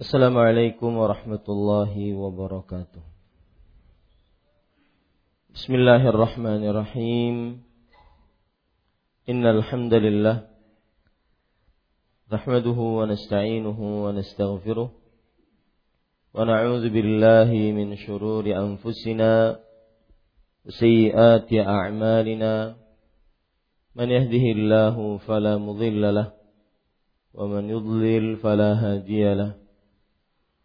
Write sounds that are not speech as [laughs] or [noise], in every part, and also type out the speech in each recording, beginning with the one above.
السلام عليكم ورحمة الله وبركاته بسم الله الرحمن الرحيم إن الحمد لله نحمده ونستعينه ونستغفره ونعوذ بالله من شرور أنفسنا وسيئات أعمالنا من يهده الله فلا مضل له ومن يضلل فلا هادي له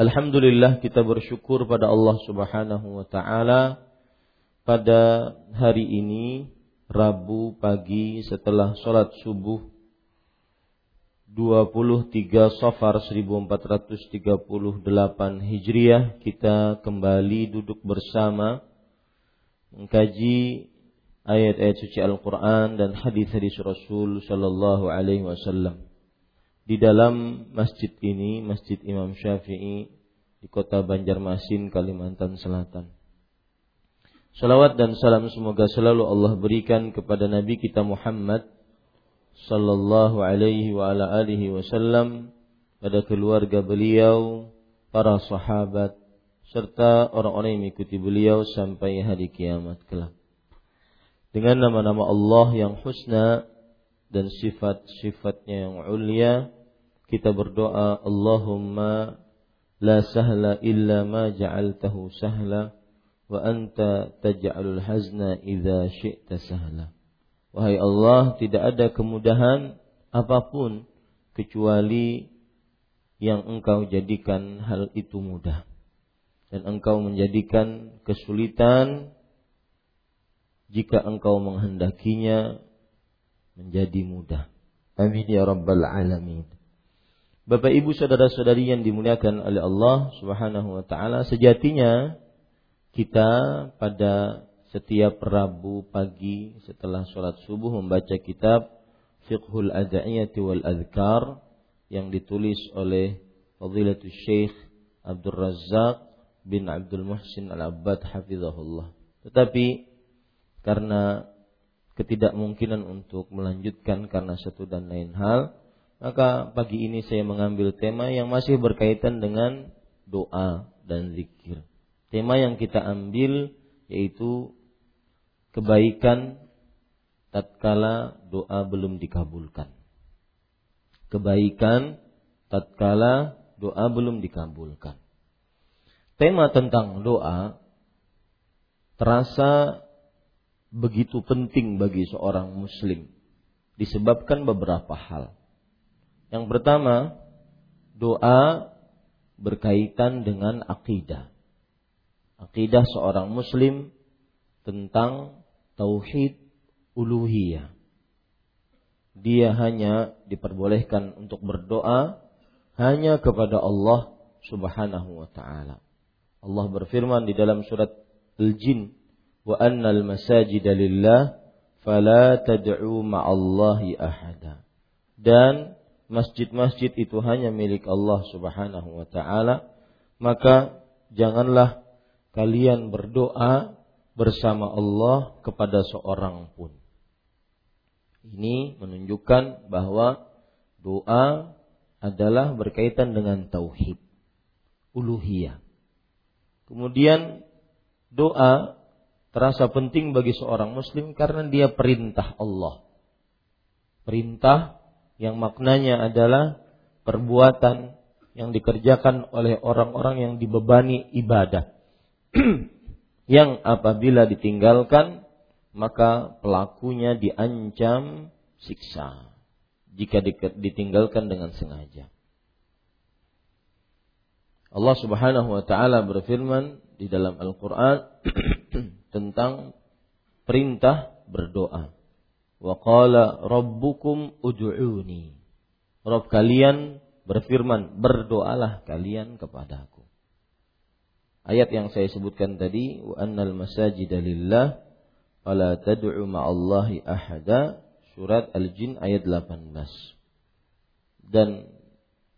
Alhamdulillah kita bersyukur pada Allah Subhanahu wa taala pada hari ini Rabu pagi setelah sholat subuh 23 Safar 1438 Hijriah kita kembali duduk bersama mengkaji ayat-ayat suci Al-Quran dan hadis-hadis Rasul Sallallahu Alaihi Wasallam di dalam masjid ini, Masjid Imam Syafi'i di kota Banjarmasin, Kalimantan Selatan. Salawat dan salam semoga selalu Allah berikan kepada Nabi kita Muhammad sallallahu alaihi wa ala alihi wasallam pada keluarga beliau, para sahabat serta orang-orang yang mengikuti beliau sampai hari kiamat kelak. Dengan nama-nama Allah yang husna dan sifat-sifatnya yang ulia, kita berdoa Allahumma la sahla illa ma ja'altahu sahla wa anta taj'alul hazna idza syi'ta sahla. Wahai Allah, tidak ada kemudahan apa pun kecuali yang engkau jadikan hal itu mudah. Dan engkau menjadikan kesulitan jika engkau menghendakinya menjadi mudah. Amin ya rabbal alamin. Bapak Ibu saudara-saudari yang dimuliakan oleh Allah Subhanahu wa taala, sejatinya kita pada setiap Rabu pagi setelah sholat subuh membaca kitab Fiqhul Ada'iyati wal Adhkar yang ditulis oleh Fadilatul Syekh Abdul Razak bin Abdul Muhsin Al-Abbad hafizahullah. Tetapi karena ketidakmungkinan untuk melanjutkan karena satu dan lain hal, maka pagi ini saya mengambil tema yang masih berkaitan dengan doa dan zikir. Tema yang kita ambil yaitu kebaikan tatkala doa belum dikabulkan. Kebaikan tatkala doa belum dikabulkan. Tema tentang doa terasa begitu penting bagi seorang muslim disebabkan beberapa hal. Yang pertama, doa berkaitan dengan akidah. Akidah seorang muslim tentang tauhid uluhiyah. Dia hanya diperbolehkan untuk berdoa hanya kepada Allah Subhanahu wa taala. Allah berfirman di dalam surat Al-Jin, "Wa annal masajida lillah fala tad'u ma'allahi ahada." Dan masjid-masjid itu hanya milik Allah Subhanahu wa taala, maka janganlah kalian berdoa bersama Allah kepada seorang pun. Ini menunjukkan bahwa doa adalah berkaitan dengan tauhid, uluhiyah. Kemudian doa terasa penting bagi seorang muslim karena dia perintah Allah. Perintah yang maknanya adalah perbuatan yang dikerjakan oleh orang-orang yang dibebani ibadah. [clears throat] yang apabila ditinggalkan maka pelakunya diancam siksa jika ditinggalkan dengan sengaja. Allah Subhanahu wa taala berfirman di dalam Al-Qur'an [clears throat] tentang perintah berdoa. Wa qala rabbukum ud'uni. Rabb kalian berfirman, berdoalah kalian kepadaku. Ayat yang saya sebutkan tadi, wa annal masajida lillah fala tad'u ma'allahi ahada, surat Al-Jin ayat 18. Dan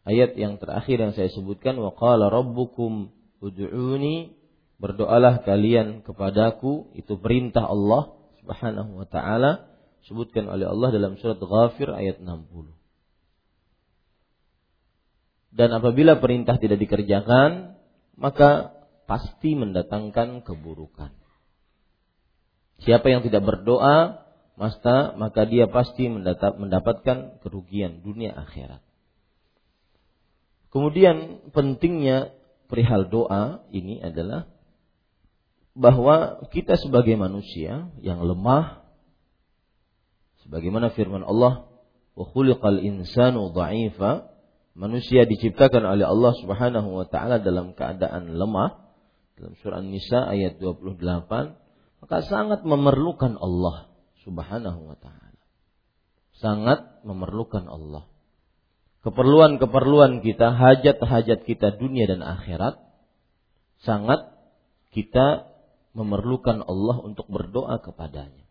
ayat yang terakhir yang saya sebutkan, wa qala rabbukum ud'uni, berdoalah kalian kepadaku, itu perintah Allah Subhanahu wa taala sebutkan oleh Allah dalam surat Ghafir ayat 60. Dan apabila perintah tidak dikerjakan, maka pasti mendatangkan keburukan. Siapa yang tidak berdoa, maka maka dia pasti mendapatkan kerugian dunia akhirat. Kemudian pentingnya perihal doa ini adalah bahwa kita sebagai manusia yang lemah sebagaimana firman Allah wa khuliqal insanu dha'ifa manusia diciptakan oleh Allah Subhanahu wa taala dalam keadaan lemah dalam surah An-Nisa ayat 28 maka sangat memerlukan Allah Subhanahu wa taala. Sangat memerlukan Allah. Keperluan-keperluan kita, hajat-hajat kita dunia dan akhirat sangat kita memerlukan Allah untuk berdoa kepadanya.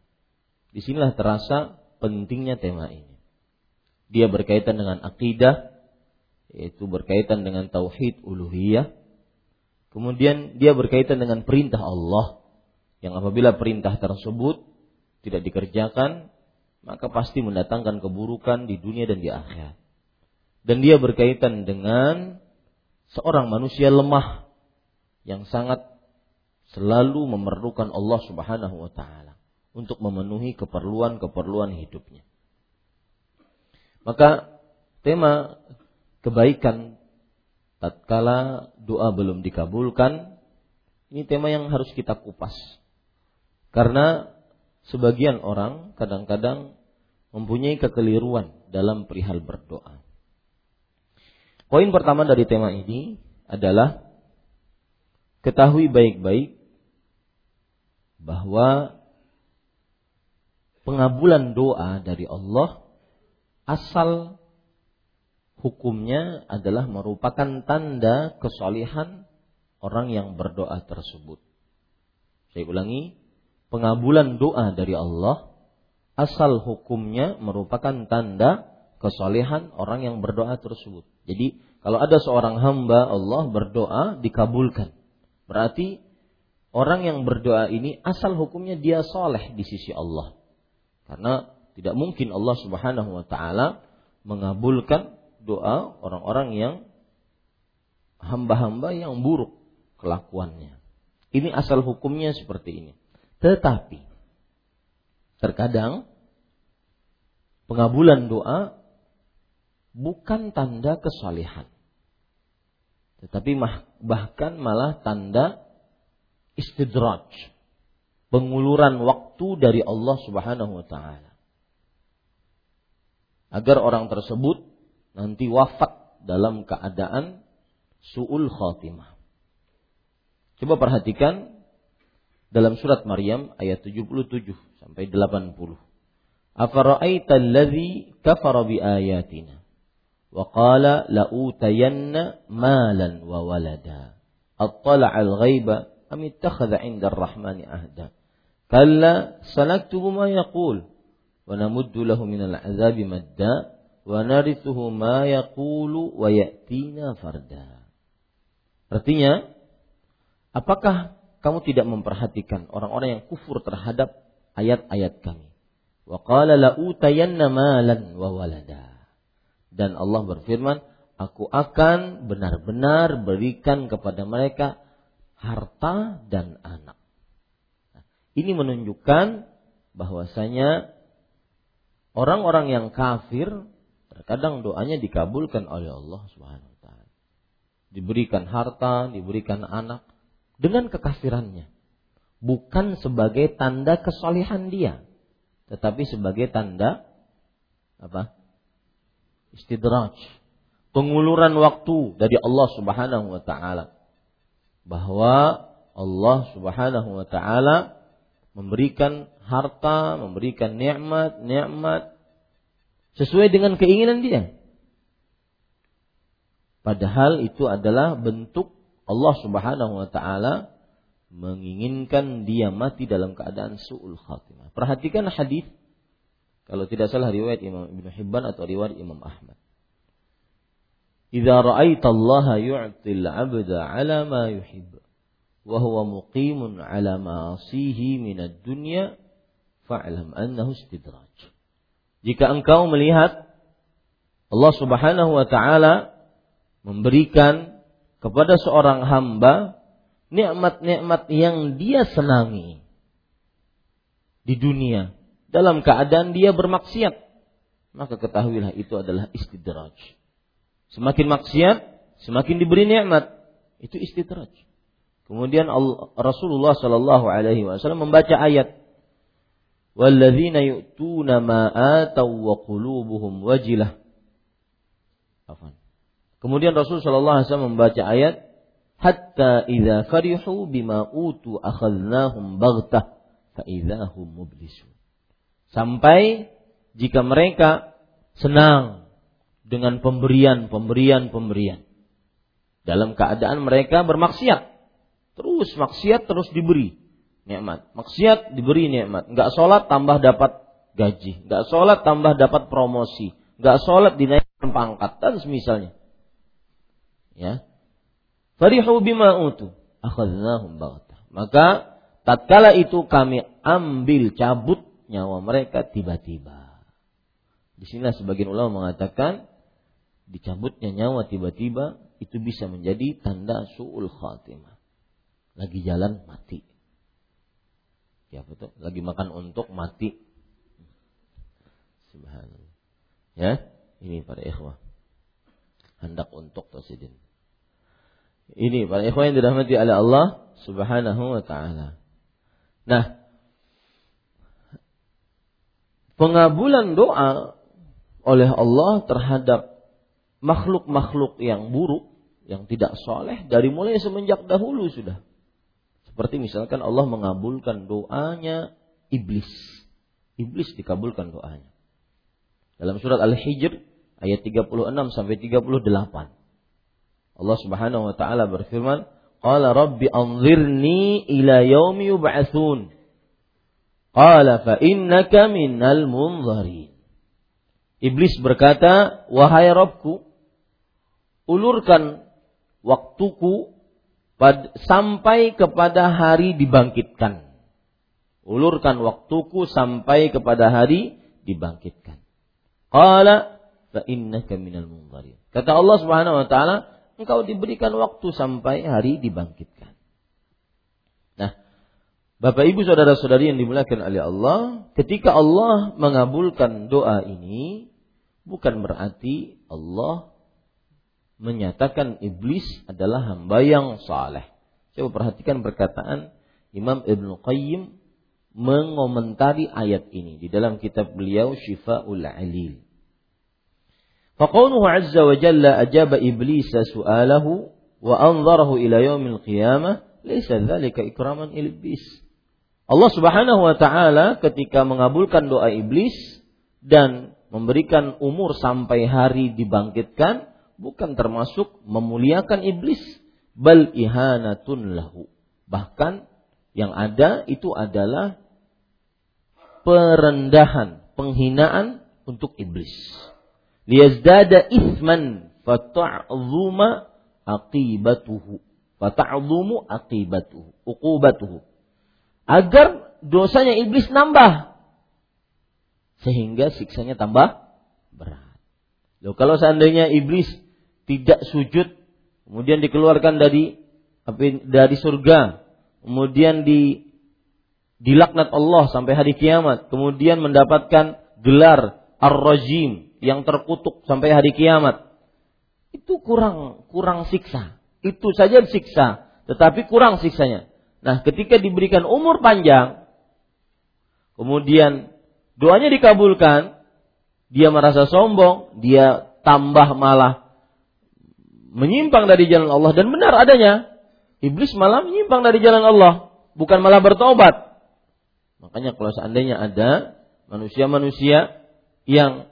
Di sinilah terasa pentingnya tema ini. Dia berkaitan dengan akidah, yaitu berkaitan dengan tauhid uluhiyah, Kemudian dia berkaitan dengan perintah Allah yang apabila perintah tersebut tidak dikerjakan maka pasti mendatangkan keburukan di dunia dan di akhirat. Dan dia berkaitan dengan seorang manusia lemah yang sangat selalu memerlukan Allah Subhanahu wa taala untuk memenuhi keperluan-keperluan hidupnya. Maka tema kebaikan tatkala doa belum dikabulkan, ini tema yang harus kita kupas. Karena sebagian orang kadang-kadang mempunyai kekeliruan dalam perihal berdoa. Poin pertama dari tema ini adalah ketahui baik-baik bahwa pengabulan doa dari Allah asal hukumnya adalah merupakan tanda kesolihan orang yang berdoa tersebut. Saya ulangi, pengabulan doa dari Allah asal hukumnya merupakan tanda kesolihan orang yang berdoa tersebut. Jadi kalau ada seorang hamba Allah berdoa dikabulkan. Berarti orang yang berdoa ini asal hukumnya dia soleh di sisi Allah. Karena tidak mungkin Allah Subhanahu wa taala mengabulkan doa orang-orang yang hamba-hamba yang buruk kelakuannya. Ini asal hukumnya seperti ini. Tetapi terkadang pengabulan doa bukan tanda kesalehan. Tetapi bahkan malah tanda istidraj. Penguluran waktu dari Allah Subhanahu wa taala. Agar orang tersebut nanti wafat dalam keadaan su'ul khatimah. Coba perhatikan dalam surat Maryam ayat 77 sampai 80. Afara'aita allazi kafara bi ayatina wa qala la'utayanna malan wa walada. Attala'a al-ghaiba am ittakhadha 'inda ar-rahmani ahda. Kalla sanaktubu ma yaqul wa namuddu lahu min al-'adzabi madda wa narithuhu ma yaqulu wa ya'tina farda. Artinya, apakah kamu tidak memperhatikan orang-orang yang kufur terhadap ayat-ayat kami. Wa qala la utayanna malan wa walada. Dan Allah berfirman, aku akan benar-benar berikan kepada mereka harta dan anak. Nah, ini menunjukkan bahwasanya orang-orang yang kafir terkadang doanya dikabulkan oleh Allah Subhanahu wa taala. Diberikan harta, diberikan anak dengan kekafirannya. Bukan sebagai tanda kesolihan dia tetapi sebagai tanda apa? Istidraj. Penguluran waktu dari Allah Subhanahu wa taala. Bahwa Allah Subhanahu wa taala memberikan harta, memberikan nikmat, nikmat sesuai dengan keinginan dia. Padahal itu adalah bentuk Allah Subhanahu wa taala menginginkan dia mati dalam keadaan su'ul khatimah. Perhatikan hadis kalau tidak salah riwayat Imam Ibn Hibban atau riwayat Imam Ahmad. Idza ra'aita Allah yu'til 'abda 'ala ma yuhib wa huwa muqimun 'ala ma'asihi min ad-dunya fa'lam annahu istidraj. Jika engkau melihat Allah Subhanahu wa taala memberikan kepada seorang hamba nikmat-nikmat yang dia senangi di dunia dalam keadaan dia bermaksiat maka ketahuilah itu adalah istidraj semakin maksiat semakin diberi nikmat. Itu istidraj. Kemudian Rasulullah Shallallahu alaihi wasallam membaca ayat yu'tuna ma ataw wa qulubuhum wajilah. Kemudian Rasul Shallallahu alaihi wasallam membaca ayat hatta idza farihu bima utu akhadnahum baghtah fa idzahum mublisun. Sampai jika mereka senang dengan pemberian, pemberian, pemberian. Dalam keadaan mereka bermaksiat. Terus maksiat terus diberi nikmat. Maksiat diberi nikmat. Enggak sholat tambah dapat gaji. Enggak sholat tambah dapat promosi. Enggak sholat dinaikkan pangkat dan semisalnya. Ya, Farihu bima utu. Akhadnahum baghtah. Maka tatkala itu kami ambil cabut nyawa mereka tiba-tiba. Di sini sebagian ulama mengatakan dicabutnya nyawa tiba-tiba itu bisa menjadi tanda suul khatimah. Lagi jalan mati. Ya betul, lagi makan untuk mati. Subhanallah. Ya, ini para ikhwah. Hendak untuk tasidin. Ini para ikhwan yang dirahmati oleh Allah Subhanahu wa taala. Nah, pengabulan doa oleh Allah terhadap makhluk-makhluk yang buruk, yang tidak soleh dari mulai semenjak dahulu sudah. Seperti misalkan Allah mengabulkan doanya iblis. Iblis dikabulkan doanya. Dalam surat Al-Hijr ayat 36 sampai 38. Allah Subhanahu wa taala berfirman, "Qala rabbi anzirni ila yaumi yub'atsun." Qala fa innaka minal munzarin. Iblis berkata, "Wahai Rabbku, ulurkan waktuku sampai kepada hari dibangkitkan." Ulurkan waktuku sampai kepada hari dibangkitkan. Qala fa innaka minal. Kata Allah Subhanahu wa taala, engkau diberikan waktu sampai hari dibangkitkan. Nah, Bapak Ibu saudara-saudari yang dimuliakan oleh Allah, ketika Allah mengabulkan doa ini bukan berarti Allah menyatakan iblis adalah hamba yang saleh. Coba perhatikan perkataan Imam Ibn Qayyim mengomentari ayat ini di dalam kitab beliau Syifaul Alil. فقوله عز وجل أجاب إبليس سؤاله وأنظره إلى يوم القيامة ليس ذلك إكراما إبليس Allah Subhanahu wa taala ketika mengabulkan doa iblis dan memberikan umur sampai hari dibangkitkan bukan termasuk memuliakan iblis. Bal ihanatun lahu. Bahkan yang ada itu adalah perendahan penghinaan untuk iblis. Liyazdada isman fata'zuma aqibatuhu. Fata'dhumu aqibatuhu uqubatuhu. Agar dosanya iblis nambah. Sehingga siksanya tambah berat. Loh kalau seandainya iblis tidak sujud kemudian dikeluarkan dari dari surga, kemudian di dilaknat Allah sampai hari kiamat, kemudian mendapatkan gelar ar-rajim yang terkutuk sampai hari kiamat. Itu kurang kurang siksa. Itu saja siksa, tetapi kurang siksanya. Nah, ketika diberikan umur panjang, kemudian doanya dikabulkan, dia merasa sombong, dia tambah malah menyimpang dari jalan Allah dan benar adanya. Iblis malah menyimpang dari jalan Allah, bukan malah bertobat. Makanya kalau seandainya ada manusia-manusia yang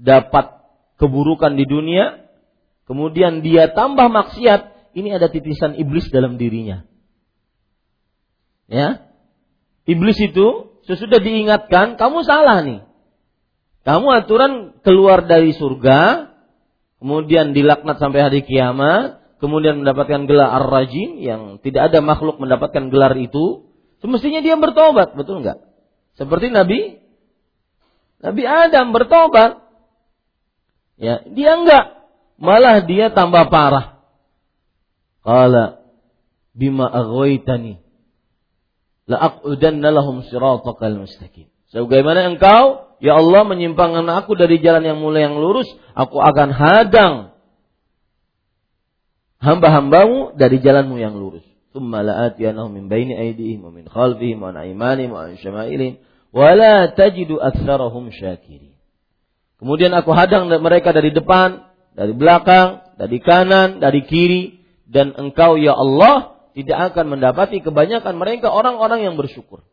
dapat keburukan di dunia, kemudian dia tambah maksiat, ini ada titisan iblis dalam dirinya. Ya. Iblis itu sesudah diingatkan, kamu salah nih. Kamu aturan keluar dari surga, kemudian dilaknat sampai hari kiamat, kemudian mendapatkan gelar ar-rajim yang tidak ada makhluk mendapatkan gelar itu, Semestinya dia bertobat, betul nggak? Seperti Nabi Nabi Adam bertobat. Ya, dia enggak. Malah dia tambah parah. Qala bima aghwaytani la aqudanna lahum siratakal mustaqim. Sebagaimana engkau ya Allah menyimpangkan aku dari jalan yang mulai yang lurus, aku akan hadang hamba-hambamu dari jalanmu yang lurus. ثم لآتينهم من بين أيديهم ومن خلفهم وعن أيمانهم وعن شمائلهم ولا تجد أكثرهم شاكرين Kemudian aku hadang mereka dari depan, dari belakang, dari kanan, dari kiri. Dan engkau ya Allah tidak akan mendapati kebanyakan mereka orang-orang yang bersyukur.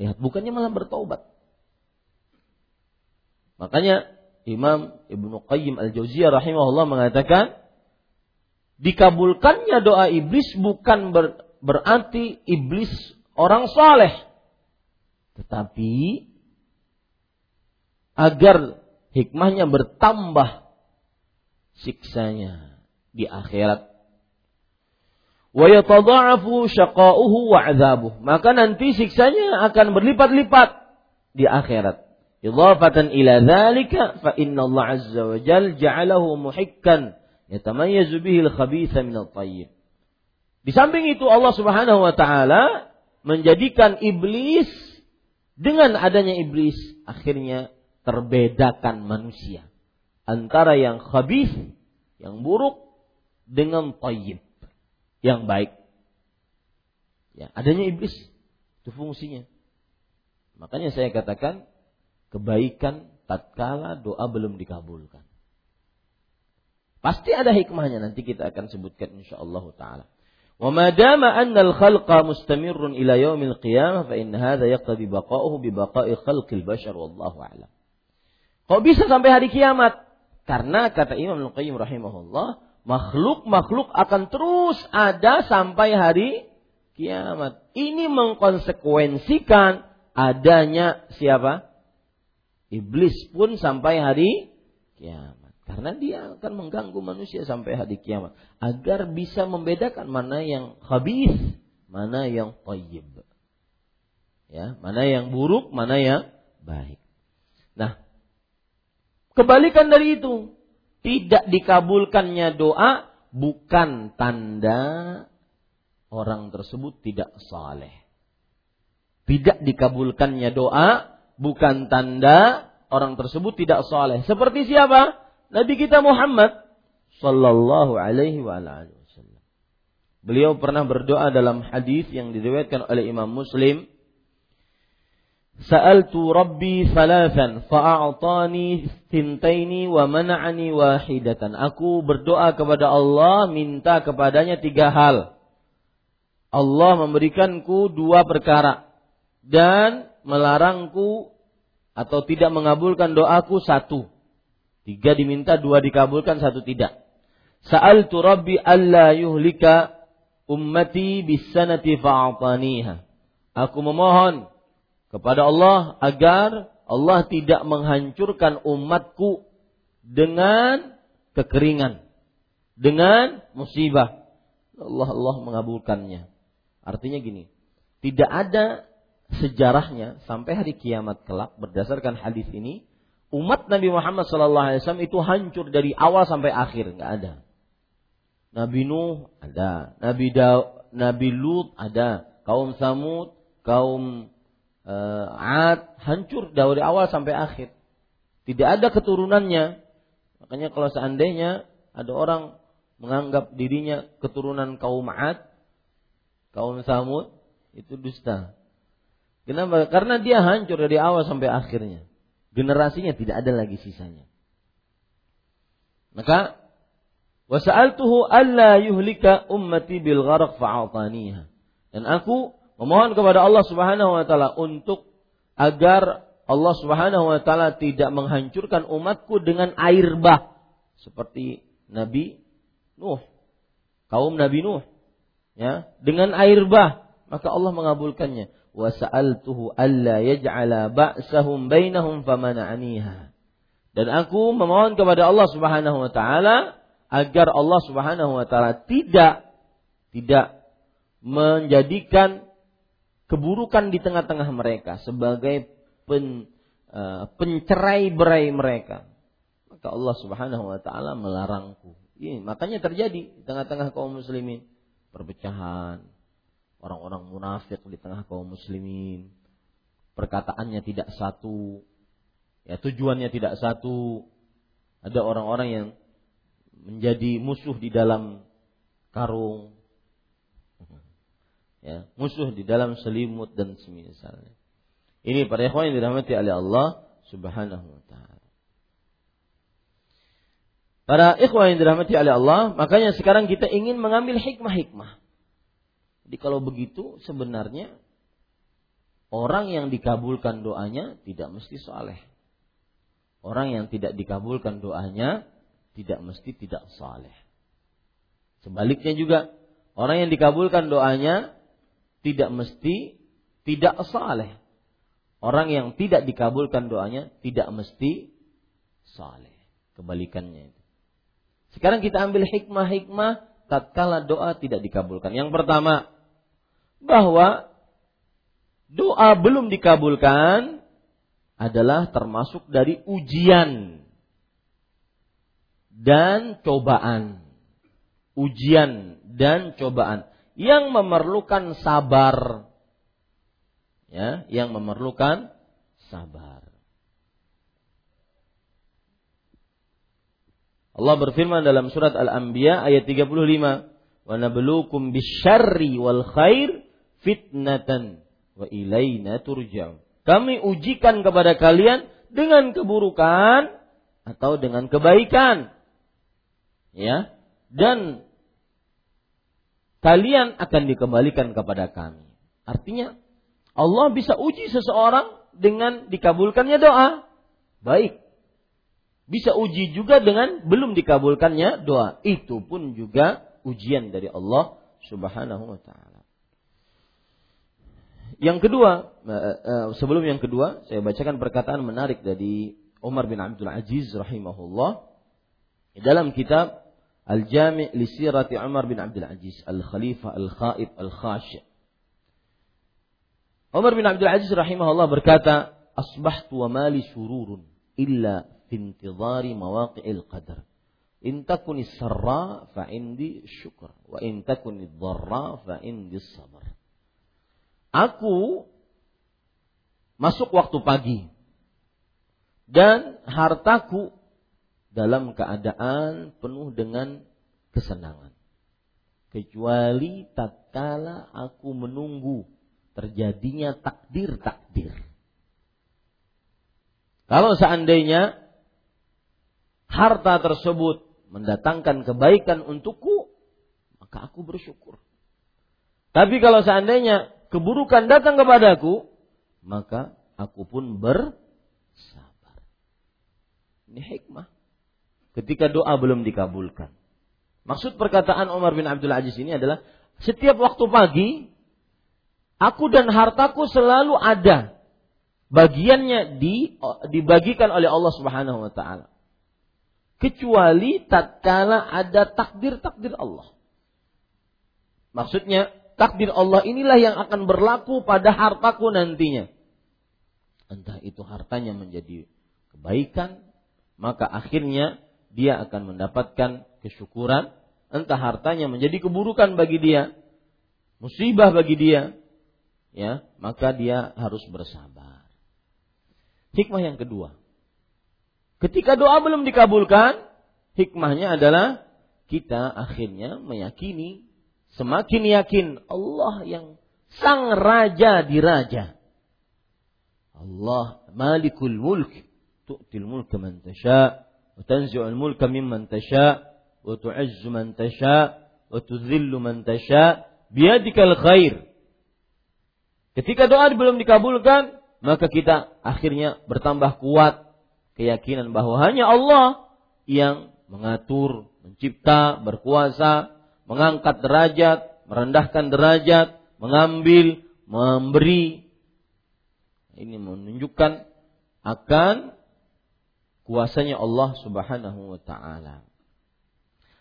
Lihat, bukannya malah bertaubat. Makanya Imam Ibnu Qayyim Al-Jauziyah rahimahullah mengatakan dikabulkannya doa iblis bukan ber, berarti iblis orang saleh. Tetapi agar hikmahnya bertambah siksanya di akhirat. Wa yatadha'afu syaqa'uhu wa 'adzabuh. Maka nanti siksanya akan berlipat-lipat di akhirat. Idhafatan ila dzalika fa inna Allah 'azza wa jalla ja'alahu muhikkan yatamayyazu bihil khabitha minal tayyib. Di samping itu Allah Subhanahu wa taala menjadikan iblis dengan adanya iblis akhirnya terbedakan manusia antara yang khabith, yang buruk dengan tayyib, yang baik. Ya, adanya iblis itu fungsinya. Makanya saya katakan kebaikan tatkala doa belum dikabulkan. Pasti ada hikmahnya nanti kita akan sebutkan insyaallah taala. Wa ma dama anna al-khalqa mustamirrun ila yaumil qiyamah fa inna hadha yaqtadi baqa'uhu bi baqa'i khalqil bashar wallahu a'lam. Kok bisa sampai hari kiamat? Karena kata Imam Al-Qayyim rahimahullah, makhluk-makhluk akan terus ada sampai hari kiamat. Ini mengkonsekuensikan adanya siapa? Iblis pun sampai hari kiamat. Karena dia akan mengganggu manusia sampai hari kiamat. Agar bisa membedakan mana yang habis, mana yang tayyib. Ya, mana yang buruk, mana yang baik. Nah, kebalikan dari itu. Tidak dikabulkannya doa bukan tanda orang tersebut tidak saleh. Tidak dikabulkannya doa bukan tanda orang tersebut tidak saleh. Seperti siapa? Nabi kita Muhammad sallallahu alaihi wa wasallam. Beliau pernah berdoa dalam hadis yang diriwayatkan oleh Imam Muslim. Sa'altu Rabbi thalathan fa'a'tani thintaini wa mana'ani wahidatan. Aku berdoa kepada Allah minta kepadanya tiga hal. Allah memberikanku dua perkara dan melarangku atau tidak mengabulkan doaku satu. Tiga diminta, dua dikabulkan, satu tidak. tu Rabbi alla yuhlika ummati bisanati fa'ataniha. Aku memohon kepada Allah agar Allah tidak menghancurkan umatku dengan kekeringan, dengan musibah. Allah Allah mengabulkannya. Artinya gini, tidak ada sejarahnya sampai hari kiamat kelak berdasarkan hadis ini umat Nabi Muhammad SAW itu hancur dari awal sampai akhir nggak ada. Nabi Nuh ada, Nabi Daud, Nabi Lut ada, kaum Samud, kaum uh, Ad hancur dari awal sampai akhir. Tidak ada keturunannya. Makanya kalau seandainya ada orang menganggap dirinya keturunan kaum Ad, kaum Samud, itu dusta. Kenapa? Karena dia hancur dari awal sampai akhirnya. Generasinya tidak ada lagi sisanya. Maka Wasa'altuhu alla yuhlika ummati bil gharq fa'ataniha. Dan aku memohon kepada Allah Subhanahu wa taala untuk agar Allah Subhanahu wa taala tidak menghancurkan umatku dengan air bah seperti Nabi Nuh. Kaum Nabi Nuh. Ya, dengan air bah maka Allah mengabulkannya. Wa alla yaj'ala ba'sahum bainahum famana'aniha. Dan aku memohon kepada Allah Subhanahu wa taala agar Allah Subhanahu wa taala tidak tidak menjadikan keburukan di tengah-tengah mereka sebagai pen, uh, pencerai-berai mereka. Maka Allah Subhanahu wa taala melarangku. Ini makanya terjadi di tengah-tengah kaum muslimin perpecahan, orang-orang munafik di tengah kaum muslimin. Perkataannya tidak satu, ya tujuannya tidak satu. Ada orang-orang yang menjadi musuh di dalam karung, ya, musuh di dalam selimut dan semisalnya. Ini para ikhwan yang dirahmati oleh Allah Subhanahu wa taala. Para ikhwan yang dirahmati oleh Allah, makanya sekarang kita ingin mengambil hikmah-hikmah. Jadi kalau begitu sebenarnya orang yang dikabulkan doanya tidak mesti soleh. Orang yang tidak dikabulkan doanya tidak mesti tidak saleh. Sebaliknya juga orang yang dikabulkan doanya tidak mesti tidak saleh. Orang yang tidak dikabulkan doanya tidak mesti saleh. Kebalikannya itu. Sekarang kita ambil hikmah-hikmah tatkala doa tidak dikabulkan. Yang pertama, bahwa doa belum dikabulkan adalah termasuk dari ujian dan cobaan. Ujian dan cobaan yang memerlukan sabar. Ya, yang memerlukan sabar. Allah berfirman dalam surat Al-Anbiya ayat 35, "Wa nabluukum bisyarri wal khair fitnatan wa ilaina turja'un." Kami ujikan kepada kalian dengan keburukan atau dengan kebaikan ya dan kalian akan dikembalikan kepada kami. Artinya Allah bisa uji seseorang dengan dikabulkannya doa. Baik. Bisa uji juga dengan belum dikabulkannya doa. Itu pun juga ujian dari Allah Subhanahu wa taala. Yang kedua, eh, eh, sebelum yang kedua, saya bacakan perkataan menarik dari Umar bin Abdul Aziz rahimahullah dalam kitab Al-Jami' li Sirati Umar bin Abdul Aziz Al-Khalifah Al-Khaib Al-Khashi' Umar bin Abdul Aziz rahimahullah berkata, "Asbahtu wa mali sururun illa fi intidhari mawaqi'il qadar. In takuni sarra fa indi syukr wa in takuni dharra fa indi sabar." Aku masuk waktu pagi dan hartaku dalam keadaan penuh dengan kesenangan. Kecuali tatkala aku menunggu terjadinya takdir-takdir. Kalau seandainya harta tersebut mendatangkan kebaikan untukku, maka aku bersyukur. Tapi kalau seandainya keburukan datang kepadaku, maka aku pun bersabar. Ini hikmah ketika doa belum dikabulkan. Maksud perkataan Umar bin Abdul Aziz ini adalah setiap waktu pagi aku dan hartaku selalu ada bagiannya di, dibagikan oleh Allah Subhanahu wa taala. Kecuali tatkala ada takdir-takdir Allah. Maksudnya takdir Allah inilah yang akan berlaku pada hartaku nantinya. Entah itu hartanya menjadi kebaikan, maka akhirnya dia akan mendapatkan kesyukuran. Entah hartanya menjadi keburukan bagi dia, musibah bagi dia, ya, maka dia harus bersabar. Hikmah yang kedua. Ketika doa belum dikabulkan, hikmahnya adalah kita akhirnya meyakini semakin yakin Allah yang sang raja di raja. Allah malikul mulk tu'til mulka man tasha wa tanzi'ul mulka mimman tasha wa tu'izzu man tasha wa tudhillu man tasha biyadikal khair. Ketika doa belum dikabulkan, maka kita akhirnya bertambah kuat keyakinan bahwa hanya Allah yang mengatur, mencipta, berkuasa, mengangkat derajat, merendahkan derajat, mengambil, memberi. Ini menunjukkan akan kuasanya Allah Subhanahu wa taala.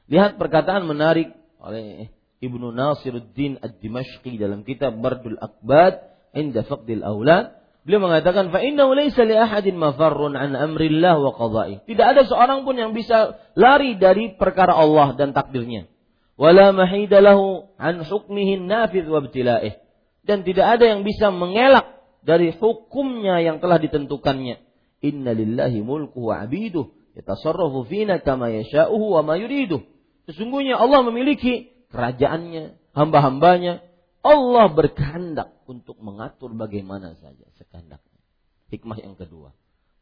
Lihat perkataan menarik oleh Ibnu Nasiruddin Ad-Dimashqi dalam kitab Bardul Akbad inda faqdil aulad Beliau mengatakan fa innahu laysa li ahadin mafarrun an amrillah wa qada'i. Tidak ada seorang pun yang bisa lari dari perkara Allah dan takdirnya. Wala mahida lahu an hukmihi nafidh wa ibtila'ih. Dan tidak ada yang bisa mengelak dari hukumnya yang telah ditentukannya. Inna lillahi mulku wa abiduh yatasarrafu fina kama yasha'uhu wa ma yuriduh. Sesungguhnya Allah memiliki kerajaannya, hamba-hambanya, Allah berkehendak untuk mengatur bagaimana saja sekehendaknya. Hikmah yang kedua,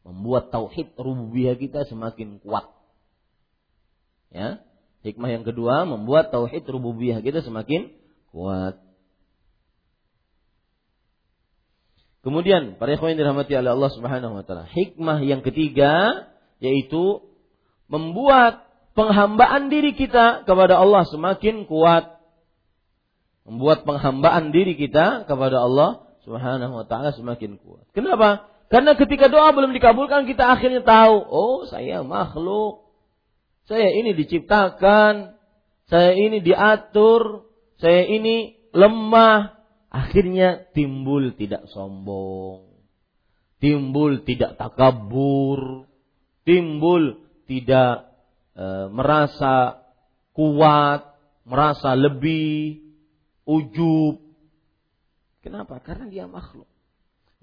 membuat tauhid rububiyah kita semakin kuat. Ya. Hikmah yang kedua, membuat tauhid rububiyah kita semakin kuat. Kemudian, para ikhwan yang dirahmati oleh Allah Subhanahu wa taala, hikmah yang ketiga yaitu membuat penghambaan diri kita kepada Allah semakin kuat membuat penghambaan diri kita kepada Allah Subhanahu wa taala semakin kuat. Kenapa? Karena ketika doa belum dikabulkan kita akhirnya tahu, oh saya makhluk. Saya ini diciptakan, saya ini diatur, saya ini lemah. Akhirnya timbul tidak sombong. Timbul tidak takabur, timbul tidak e, merasa kuat, merasa lebih, ujub. Kenapa? Karena dia makhluk.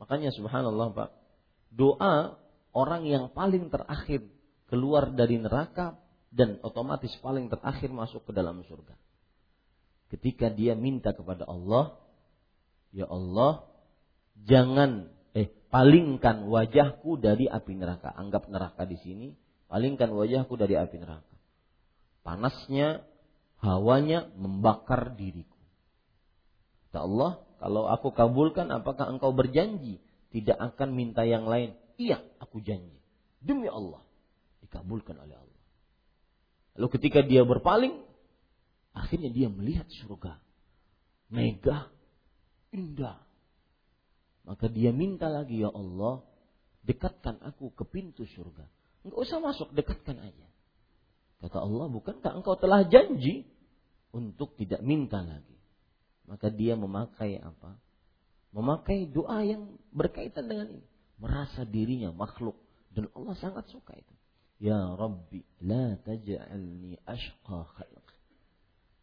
Makanya subhanallah Pak, doa orang yang paling terakhir keluar dari neraka dan otomatis paling terakhir masuk ke dalam surga. Ketika dia minta kepada Allah, ya Allah, jangan eh palingkan wajahku dari api neraka. Anggap neraka di sini, palingkan wajahku dari api neraka. Panasnya, hawanya membakar diriku. Kata Allah, kalau aku kabulkan apakah engkau berjanji tidak akan minta yang lain? Iya, aku janji. Demi Allah, dikabulkan oleh Allah. Lalu ketika dia berpaling, akhirnya dia melihat surga. Megah, indah. Maka dia minta lagi, ya Allah, dekatkan aku ke pintu surga. Enggak usah masuk, dekatkan aja. Kata Allah, bukankah engkau telah janji untuk tidak minta lagi? maka dia memakai apa? Memakai doa yang berkaitan dengan ini. Merasa dirinya makhluk. Dan Allah sangat suka itu. Ya Rabbi, la taj'alni ashqa khalq.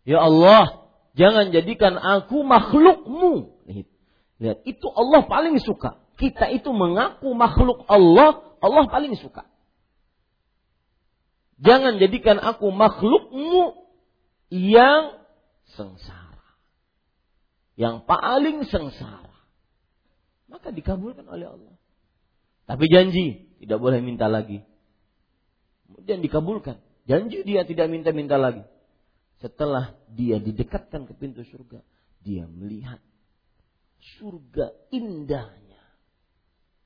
Ya Allah, jangan jadikan aku makhlukmu. Lihat, itu Allah paling suka. Kita itu mengaku makhluk Allah, Allah paling suka. Jangan jadikan aku makhlukmu yang sengsara yang paling sengsara. Maka dikabulkan oleh Allah. Tapi janji tidak boleh minta lagi. Kemudian dikabulkan. Janji dia tidak minta-minta lagi. Setelah dia didekatkan ke pintu surga, dia melihat surga indahnya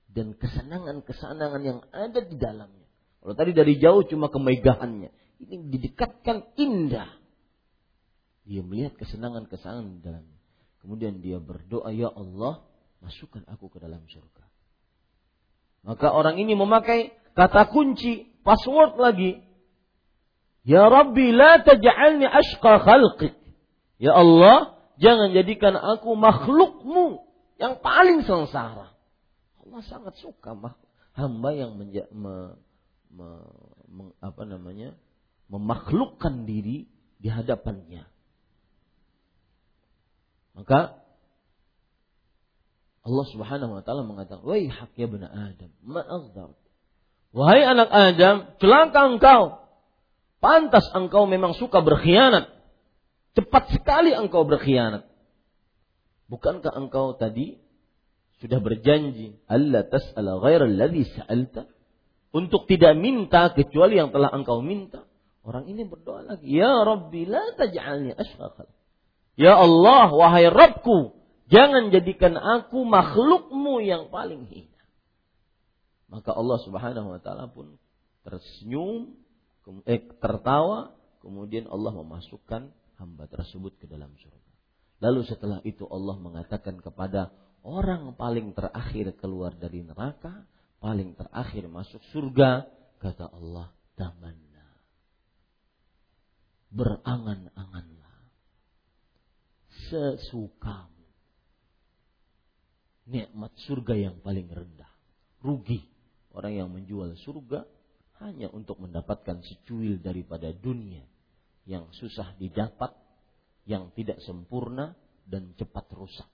dan kesenangan-kesenangan yang ada di dalamnya. Kalau tadi dari jauh cuma kemegahannya, ini didekatkan indah. Dia melihat kesenangan-kesenangan di dalamnya. Kemudian dia berdoa, Ya Allah, masukkan aku ke dalam surga. Maka orang ini memakai kata kunci, password lagi. Ya Rabbi, la taj'alni ashqa khalqik. Ya Allah, jangan jadikan aku makhlukmu yang paling sengsara. Allah sangat suka hamba yang menja, me, me, me, apa namanya memakhlukkan diri di hadapannya. Maka Allah Subhanahu wa taala mengatakan, "Wahai hak ya bani Adam, ma'adzab." Wahai anak Adam, celaka engkau. Pantas engkau memang suka berkhianat. Cepat sekali engkau berkhianat. Bukankah engkau tadi sudah berjanji Allah tas'ala ghairal ladzi sa'alta untuk tidak minta kecuali yang telah engkau minta. Orang ini berdoa lagi, "Ya Rabbi la taj'alni asfaqal." Ya Allah, wahai Rabbku, jangan jadikan aku makhlukmu yang paling hina. Maka Allah Subhanahu wa taala pun tersenyum, eh, tertawa, kemudian Allah memasukkan hamba tersebut ke dalam surga. Lalu setelah itu Allah mengatakan kepada orang paling terakhir keluar dari neraka, paling terakhir masuk surga, kata Allah, tamanna. Berangan-anganlah. Sesukamu. Nikmat surga yang paling rendah. Rugi orang yang menjual surga hanya untuk mendapatkan secuil daripada dunia yang susah didapat, yang tidak sempurna dan cepat rusak.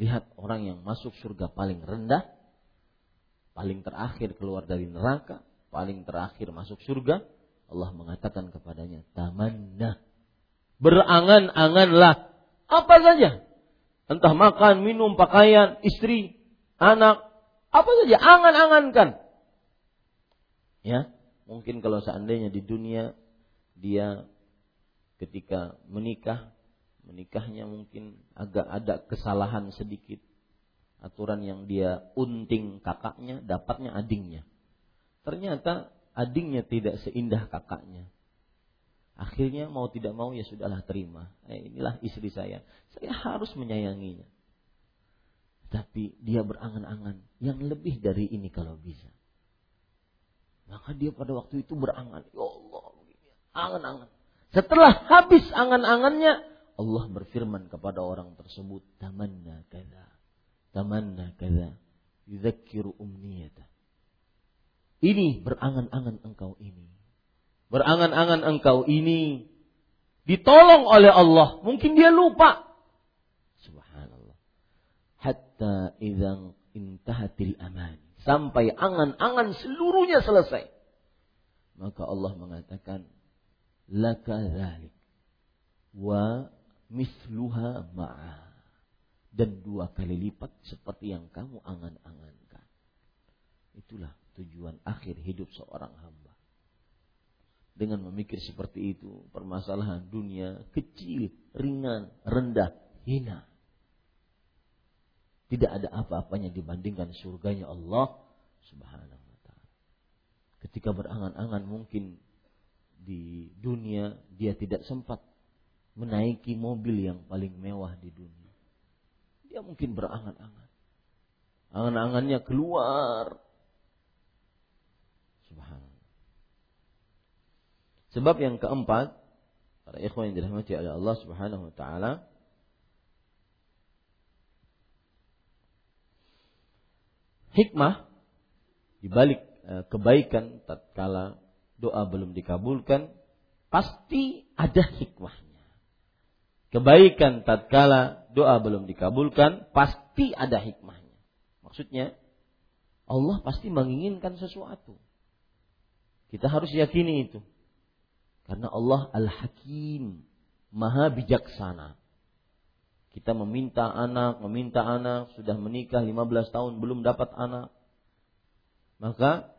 Lihat orang yang masuk surga paling rendah, paling terakhir keluar dari neraka, paling terakhir masuk surga, Allah mengatakan kepadanya, tamanna. Berangan-anganlah apa saja. Entah makan, minum, pakaian, istri, anak, apa saja angan-angankan. Ya, Mungkin kalau seandainya di dunia dia ketika menikah, menikahnya mungkin agak ada kesalahan sedikit. Aturan yang dia unting kakaknya, dapatnya adingnya. Ternyata adingnya tidak seindah kakaknya. Akhirnya mau tidak mau ya sudahlah terima. Eh, inilah istri saya. Saya harus menyayanginya. Tapi dia berangan-angan yang lebih dari ini kalau bisa. Maka dia pada waktu itu berangan. Ya Allah, angan-angan. Setelah habis angan-angannya, Allah berfirman kepada orang tersebut, tamanna kada, tamanna kada, yudzakiru umniyata. Ini berangan-angan engkau ini. Berangan-angan engkau ini ditolong oleh Allah. Mungkin dia lupa. Hatta idzan intahatil amani sampai angan-angan seluruhnya selesai. Maka Allah mengatakan, laka dzalik wa misluha ma'a dan dua kali lipat seperti yang kamu angan-angankan. Itulah tujuan akhir hidup seorang hamba. Dengan memikir seperti itu, permasalahan dunia kecil, ringan, rendah, hina. Tidak ada apa-apanya dibandingkan surganya Allah Subhanahu wa taala. Ketika berangan-angan mungkin di dunia dia tidak sempat menaiki mobil yang paling mewah di dunia. Dia mungkin berangan-angan. Angan-angannya keluar. Subhanallah. Sebab yang keempat, para ikhwan yang dirahmati oleh Allah Subhanahu wa taala, hikmah di balik eh, kebaikan tatkala doa belum dikabulkan pasti ada hikmahnya. Kebaikan tatkala doa belum dikabulkan pasti ada hikmahnya. Maksudnya Allah pasti menginginkan sesuatu. Kita harus yakini itu. Karena Allah Al-Hakim, Maha bijaksana. Kita meminta anak, meminta anak, sudah menikah 15 tahun belum dapat anak. Maka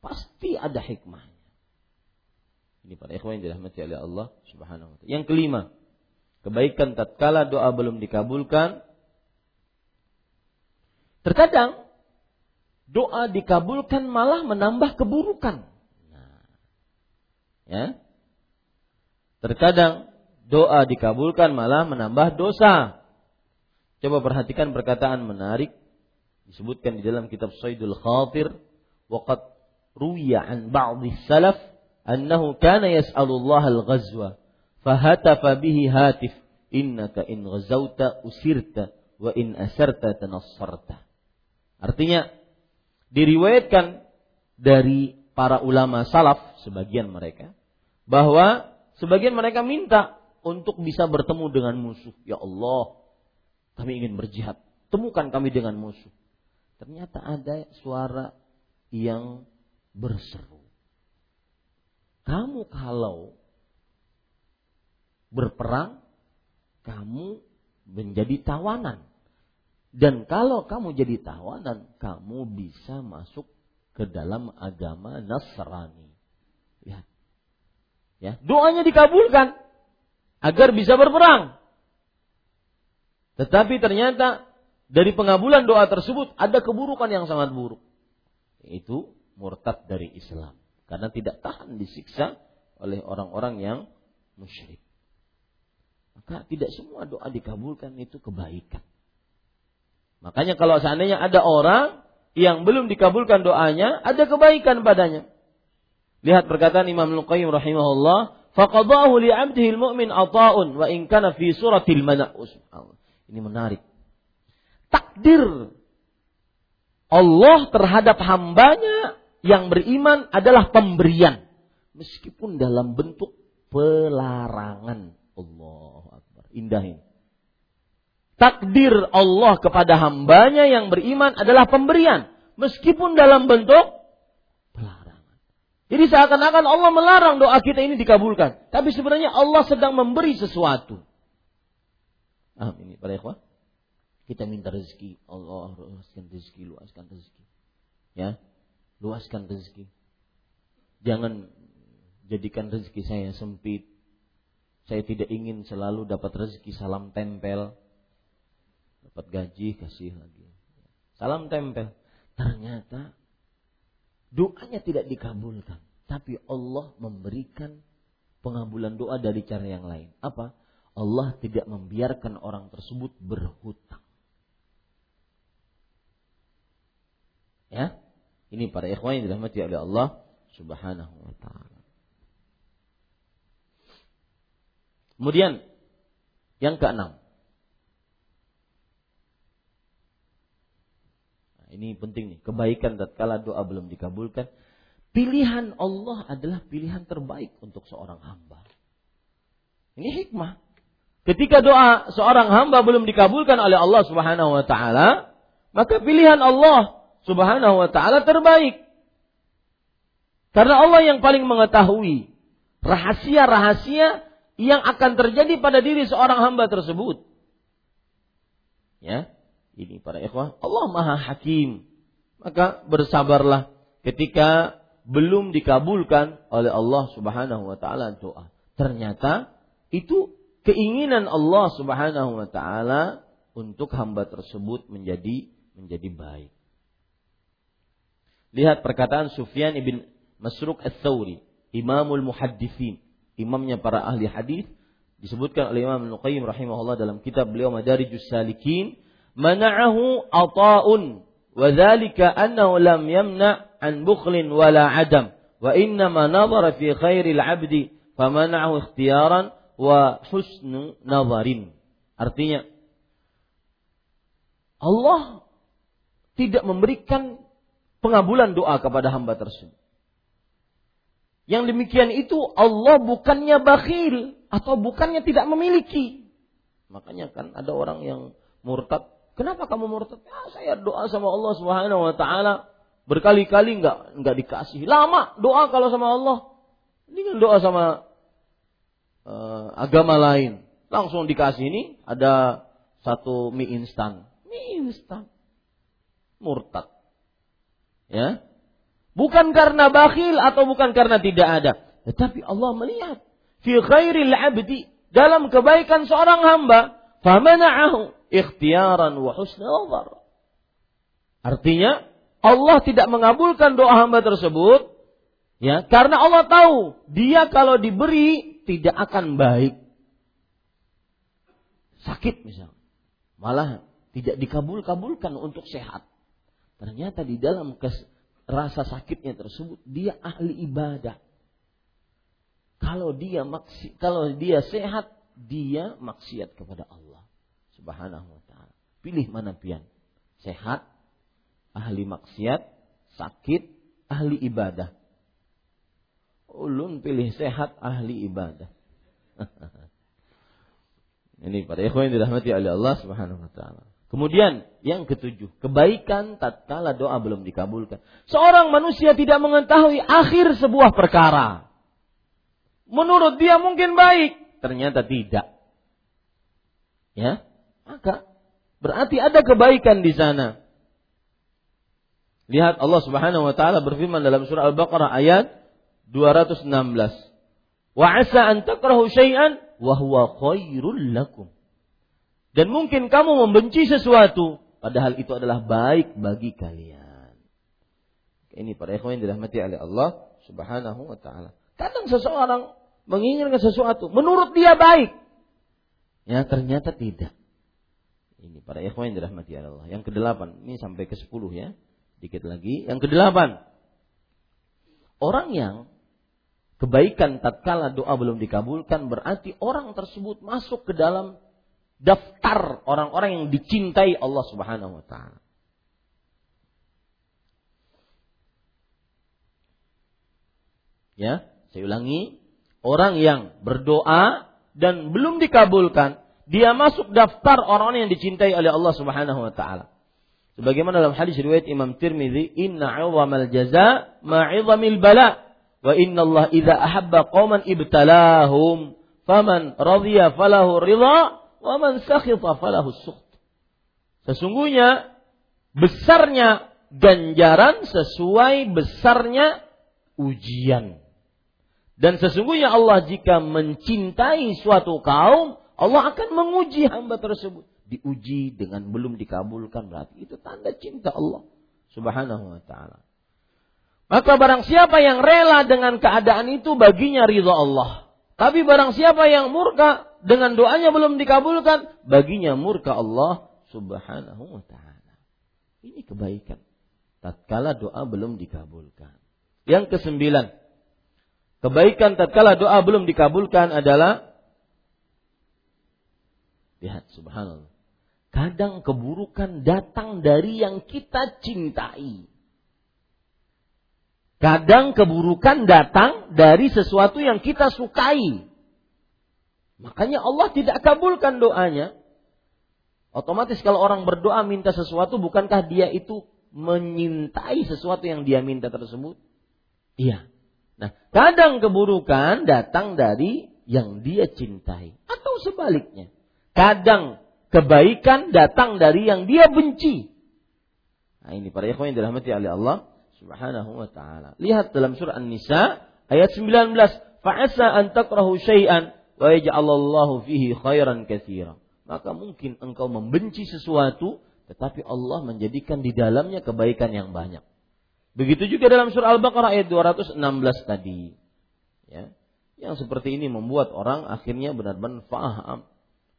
pasti ada hikmahnya. Ini para ikhwan yang dirahmati oleh Allah Subhanahu wa taala. Yang kelima, kebaikan tatkala doa belum dikabulkan. Terkadang doa dikabulkan malah menambah keburukan. Nah, ya. Terkadang doa dikabulkan malah menambah dosa. Coba perhatikan perkataan menarik disebutkan di dalam kitab Saidul Khatir waqad ruwiya an ba'dhi salaf annahu kana yas'alullah al-ghazwa fahatafa bihi hatif innaka in ghazauta usirta wa in asarta tanassarta. Artinya diriwayatkan dari para ulama salaf sebagian mereka bahwa sebagian mereka minta untuk bisa bertemu dengan musuh. Ya Allah, kami ingin berjihad. Temukan kami dengan musuh. Ternyata ada suara yang berseru. Kamu kalau berperang, kamu menjadi tawanan. Dan kalau kamu jadi tawanan, kamu bisa masuk ke dalam agama Nasrani. Ya. Ya, doanya dikabulkan agar bisa berperang. Tetapi ternyata dari pengabulan doa tersebut ada keburukan yang sangat buruk. Yaitu murtad dari Islam. Karena tidak tahan disiksa oleh orang-orang yang musyrik. Maka tidak semua doa dikabulkan itu kebaikan. Makanya kalau seandainya ada orang yang belum dikabulkan doanya, ada kebaikan padanya. Lihat perkataan Imam Al-Qayyim rahimahullah, faqadahu li al-mu'min ata'un wa in kana fi suratil mana'us. Ini menarik. Takdir Allah terhadap hambanya yang beriman adalah pemberian. Meskipun dalam bentuk pelarangan. Allah Akbar. Indah ini takdir Allah kepada hambanya yang beriman adalah pemberian. Meskipun dalam bentuk. Jadi seakan-akan Allah melarang doa kita ini dikabulkan. Tapi sebenarnya Allah sedang memberi sesuatu. Ah, ini para ikhwah. Kita minta rezeki. Allah luaskan rezeki, luaskan rezeki. Ya, luaskan rezeki. Jangan jadikan rezeki saya sempit. Saya tidak ingin selalu dapat rezeki salam tempel dapat gaji kasih lagi salam tempel ternyata doanya tidak dikabulkan tapi Allah memberikan pengabulan doa dari cara yang lain. Apa? Allah tidak membiarkan orang tersebut berhutang. Ya? Ini para ikhwan yang dirahmati oleh Allah subhanahu wa ta'ala. Kemudian yang keenam ini penting nih, kebaikan tatkala doa belum dikabulkan. Pilihan Allah adalah pilihan terbaik untuk seorang hamba. Ini hikmah. Ketika doa seorang hamba belum dikabulkan oleh Allah Subhanahu wa taala, maka pilihan Allah Subhanahu wa taala terbaik. Karena Allah yang paling mengetahui rahasia-rahasia yang akan terjadi pada diri seorang hamba tersebut. Ya, ini para ikhwah, Allah Maha Hakim. Maka bersabarlah ketika belum dikabulkan oleh Allah Subhanahu wa taala doa. Ternyata itu keinginan Allah Subhanahu wa taala untuk hamba tersebut menjadi menjadi baik. Lihat perkataan Sufyan ibn Masruq Ats-Tsauri, Imamul Muhadditsin, imamnya para ahli hadis disebutkan oleh Imam Al-Qayyim rahimahullah dalam kitab beliau Madarijus Salikin mana'ahu ata'un. Wa dzalika annahu lam yamna' an bukhlin wala adam. Wa innama nadhara fi khairil 'abdi famana'ahu ikhtiyaran wa husnu nazarin artinya Allah tidak memberikan pengabulan doa kepada hamba tersebut. Yang demikian itu Allah bukannya bakhil atau bukannya tidak memiliki. Makanya kan ada orang yang murtad Kenapa kamu murtad? Ya, saya doa sama Allah Subhanahu wa taala berkali-kali nggak nggak dikasih. Lama doa kalau sama Allah. Ini kan doa sama uh, agama lain. Langsung dikasih ini ada satu mie instan. Mie instan. Murtad. Ya. Bukan karena bakhil atau bukan karena tidak ada. Tetapi Allah melihat. Fi khairil abdi. Dalam kebaikan seorang hamba. Famana'ahu ikhtiaran wa husna. Artinya Allah tidak mengabulkan doa hamba tersebut ya karena Allah tahu dia kalau diberi tidak akan baik. Sakit misalnya. Malah tidak dikabul-kabulkan untuk sehat. Ternyata di dalam kes, rasa sakitnya tersebut dia ahli ibadah. Kalau dia maksi, kalau dia sehat, dia maksiat kepada Allah Subhanahu wa taala. Pilih mana pian? Sehat, ahli maksiat, sakit, ahli ibadah. Ulun pilih sehat, ahli ibadah. [laughs] Ini pada ikhwan yang dirahmati oleh Allah Subhanahu wa taala. Kemudian yang ketujuh, kebaikan tatkala doa belum dikabulkan. Seorang manusia tidak mengetahui akhir sebuah perkara. Menurut dia mungkin baik, ternyata tidak. Ya, maka berarti ada kebaikan di sana. Lihat Allah Subhanahu wa taala berfirman dalam surah Al-Baqarah ayat 216. Wa asa an takrahu syai'an wa huwa khairul lakum. Dan mungkin kamu membenci sesuatu padahal itu adalah baik bagi kalian. Ini para ikhwan yang dirahmati oleh Allah Subhanahu wa taala. Kadang seseorang menginginkan sesuatu menurut dia baik. Ya, ternyata tidak. Ini para ikhwan yang dirahmati Allah. Yang kedelapan, ini sampai ke sepuluh ya. Dikit lagi. Yang kedelapan. Orang yang kebaikan tatkala doa belum dikabulkan berarti orang tersebut masuk ke dalam daftar orang-orang yang dicintai Allah Subhanahu wa taala. Ya, saya ulangi, orang yang berdoa dan belum dikabulkan, dia masuk daftar orang-orang yang dicintai oleh Allah Subhanahu wa taala. Sebagaimana dalam hadis riwayat Imam Tirmizi, "Inna 'idhamal jaza ma'idhamil bala." Wa inna Allah idza ahabba qauman ibtalahum faman radhiya falahu ridha wa man sakhita falahu sukht. Sesungguhnya besarnya ganjaran sesuai besarnya ujian. Dan sesungguhnya Allah jika mencintai suatu kaum, Allah akan menguji hamba tersebut. Diuji dengan belum dikabulkan berarti itu tanda cinta Allah Subhanahu wa taala. Maka barang siapa yang rela dengan keadaan itu baginya ridha Allah. Tapi barang siapa yang murka dengan doanya belum dikabulkan, baginya murka Allah Subhanahu wa taala. Ini kebaikan. Tatkala doa belum dikabulkan. Yang kesembilan, kebaikan tatkala doa belum dikabulkan adalah lihat subhanallah. Kadang keburukan datang dari yang kita cintai. Kadang keburukan datang dari sesuatu yang kita sukai. Makanya Allah tidak kabulkan doanya. Otomatis kalau orang berdoa minta sesuatu, bukankah dia itu menyintai sesuatu yang dia minta tersebut? Iya. Nah, kadang keburukan datang dari yang dia cintai. Atau sebaliknya. Kadang kebaikan datang dari yang dia benci. Nah ini para ikhwan yang dirahmati oleh Allah Subhanahu wa taala. Lihat dalam surah An-Nisa ayat 19, "Fa'asa an takrahu syai'an wa yaj'alallahu fihi khairan katsira." Maka mungkin engkau membenci sesuatu tetapi Allah menjadikan di dalamnya kebaikan yang banyak. Begitu juga dalam surah Al-Baqarah ayat 216 tadi. Ya. Yang seperti ini membuat orang akhirnya benar-benar faham.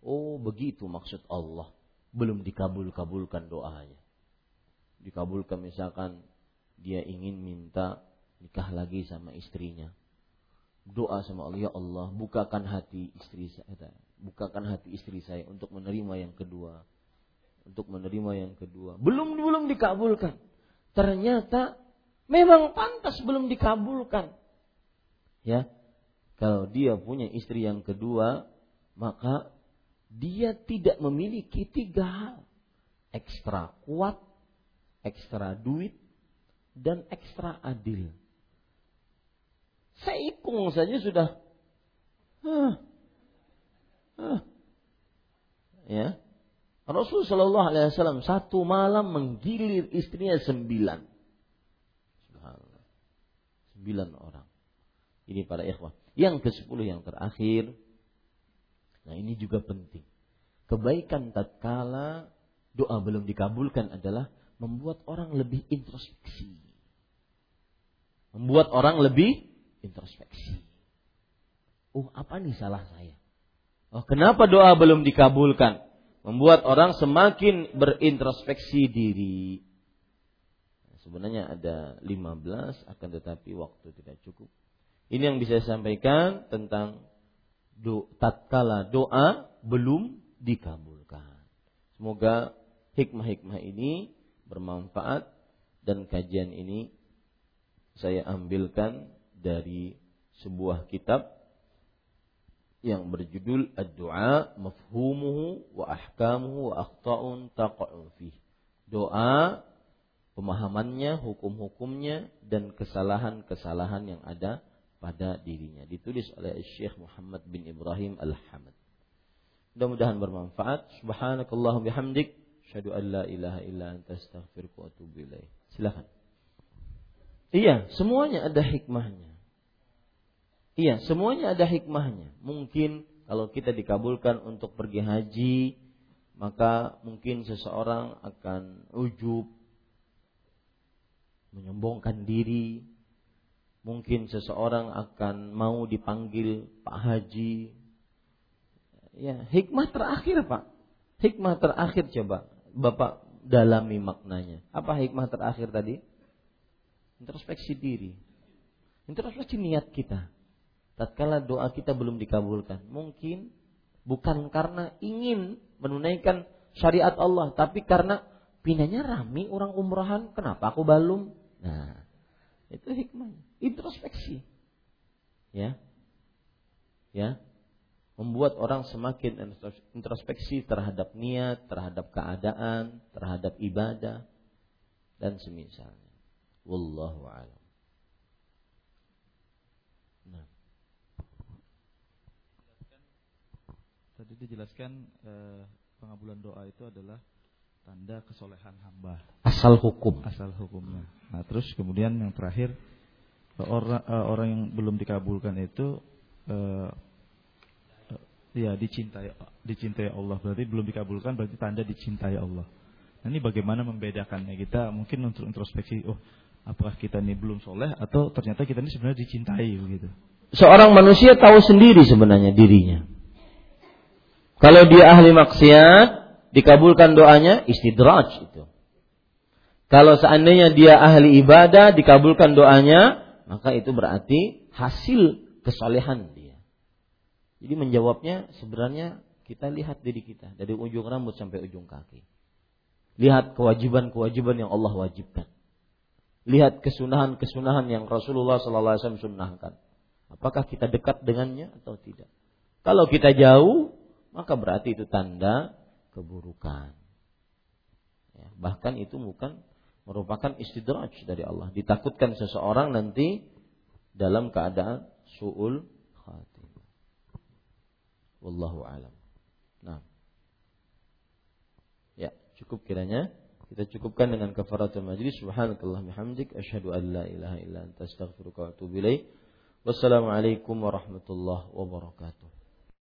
Oh, begitu maksud Allah. Belum dikabul-kabulkan doanya. Dikabulkan misalkan dia ingin minta nikah lagi sama istrinya. Doa sama Allah, ya Allah, bukakan hati istri saya, bukakan hati istri saya untuk menerima yang kedua. Untuk menerima yang kedua. Belum belum dikabulkan. Ternyata memang pantas belum dikabulkan. Ya. Kalau dia punya istri yang kedua, maka dia tidak memiliki tiga hal. Ekstra kuat, ekstra duit, dan ekstra adil. Seikung saja sudah huh, huh. ya. Rasul Wasallam satu malam menggilir istrinya sembilan. Sembilan orang. Ini para ikhwah. Yang ke sepuluh yang terakhir. Nah ini juga penting. Kebaikan tatkala doa belum dikabulkan adalah membuat orang lebih introspeksi. Membuat orang lebih introspeksi. Oh, apa nih salah saya? Oh, kenapa doa belum dikabulkan? Membuat orang semakin berintrospeksi diri. Sebenarnya ada 15 akan tetapi waktu tidak cukup. Ini yang bisa saya sampaikan tentang do, tatkala doa belum dikabulkan. Semoga hikmah-hikmah ini bermanfaat dan kajian ini saya ambilkan dari sebuah kitab yang berjudul Ad-Du'a Mafhumuhu wa Ahkamuhu wa Akhta'un Taqa'u Fih. Doa, pemahamannya, hukum-hukumnya dan kesalahan-kesalahan yang ada pada dirinya. Ditulis oleh Syekh Muhammad bin Ibrahim Al-Hamad. Mudah-mudahan bermanfaat. Subhanakallah bihamdik. Asyhadu an la ilaha illa anta astaghfiruka wa atubu ilaih. Silakan. Iya, semuanya ada hikmahnya. Iya, semuanya ada hikmahnya. Mungkin kalau kita dikabulkan untuk pergi haji, maka mungkin seseorang akan ujub, menyombongkan diri, mungkin seseorang akan mau dipanggil Pak Haji. Ya, hikmah terakhir Pak. Hikmah terakhir coba Bapak dalami maknanya. Apa hikmah terakhir tadi? Introspeksi diri. Introspeksi niat kita. Tatkala doa kita belum dikabulkan, mungkin bukan karena ingin menunaikan syariat Allah, tapi karena pinanya rame orang umrahan, kenapa aku belum? Nah, itu hikmahnya. Introspeksi. Ya. Ya. Membuat orang semakin introspeksi terhadap niat, terhadap keadaan, terhadap ibadah dan semisalnya. Wallahu a'lam. Nah. Tadi dijelaskan eh, pengabulan doa itu adalah tanda kesolehan hamba. Asal hukum. Asal hukumnya. Nah, terus kemudian yang terakhir orang uh, orang yang belum dikabulkan itu uh, ya dicintai dicintai Allah berarti belum dikabulkan berarti tanda dicintai Allah. Nah, ini bagaimana membedakannya? Kita mungkin untuk introspeksi, oh apakah kita ini belum soleh atau ternyata kita ini sebenarnya dicintai begitu. Seorang manusia tahu sendiri sebenarnya dirinya. Kalau dia ahli maksiat, dikabulkan doanya istidraj itu. Kalau seandainya dia ahli ibadah dikabulkan doanya, maka itu berarti hasil kesalehan dia. Jadi menjawabnya sebenarnya kita lihat diri kita dari ujung rambut sampai ujung kaki. Lihat kewajiban-kewajiban yang Allah wajibkan. Lihat kesunahan-kesunahan yang Rasulullah SAW sunnahkan. Apakah kita dekat dengannya atau tidak? Kalau kita jauh, maka berarti itu tanda keburukan. Ya, bahkan itu bukan merupakan istidraj dari Allah. Ditakutkan seseorang nanti dalam keadaan su'ul khatimah. Wallahu alam. Nah. Ya, cukup kiranya kita cukupkan dengan kafaratul majlis subhanakallah bihamdik asyhadu an la ilaha illa anta astaghfiruka wa atubu ilaik. Wassalamualaikum warahmatullahi wabarakatuh.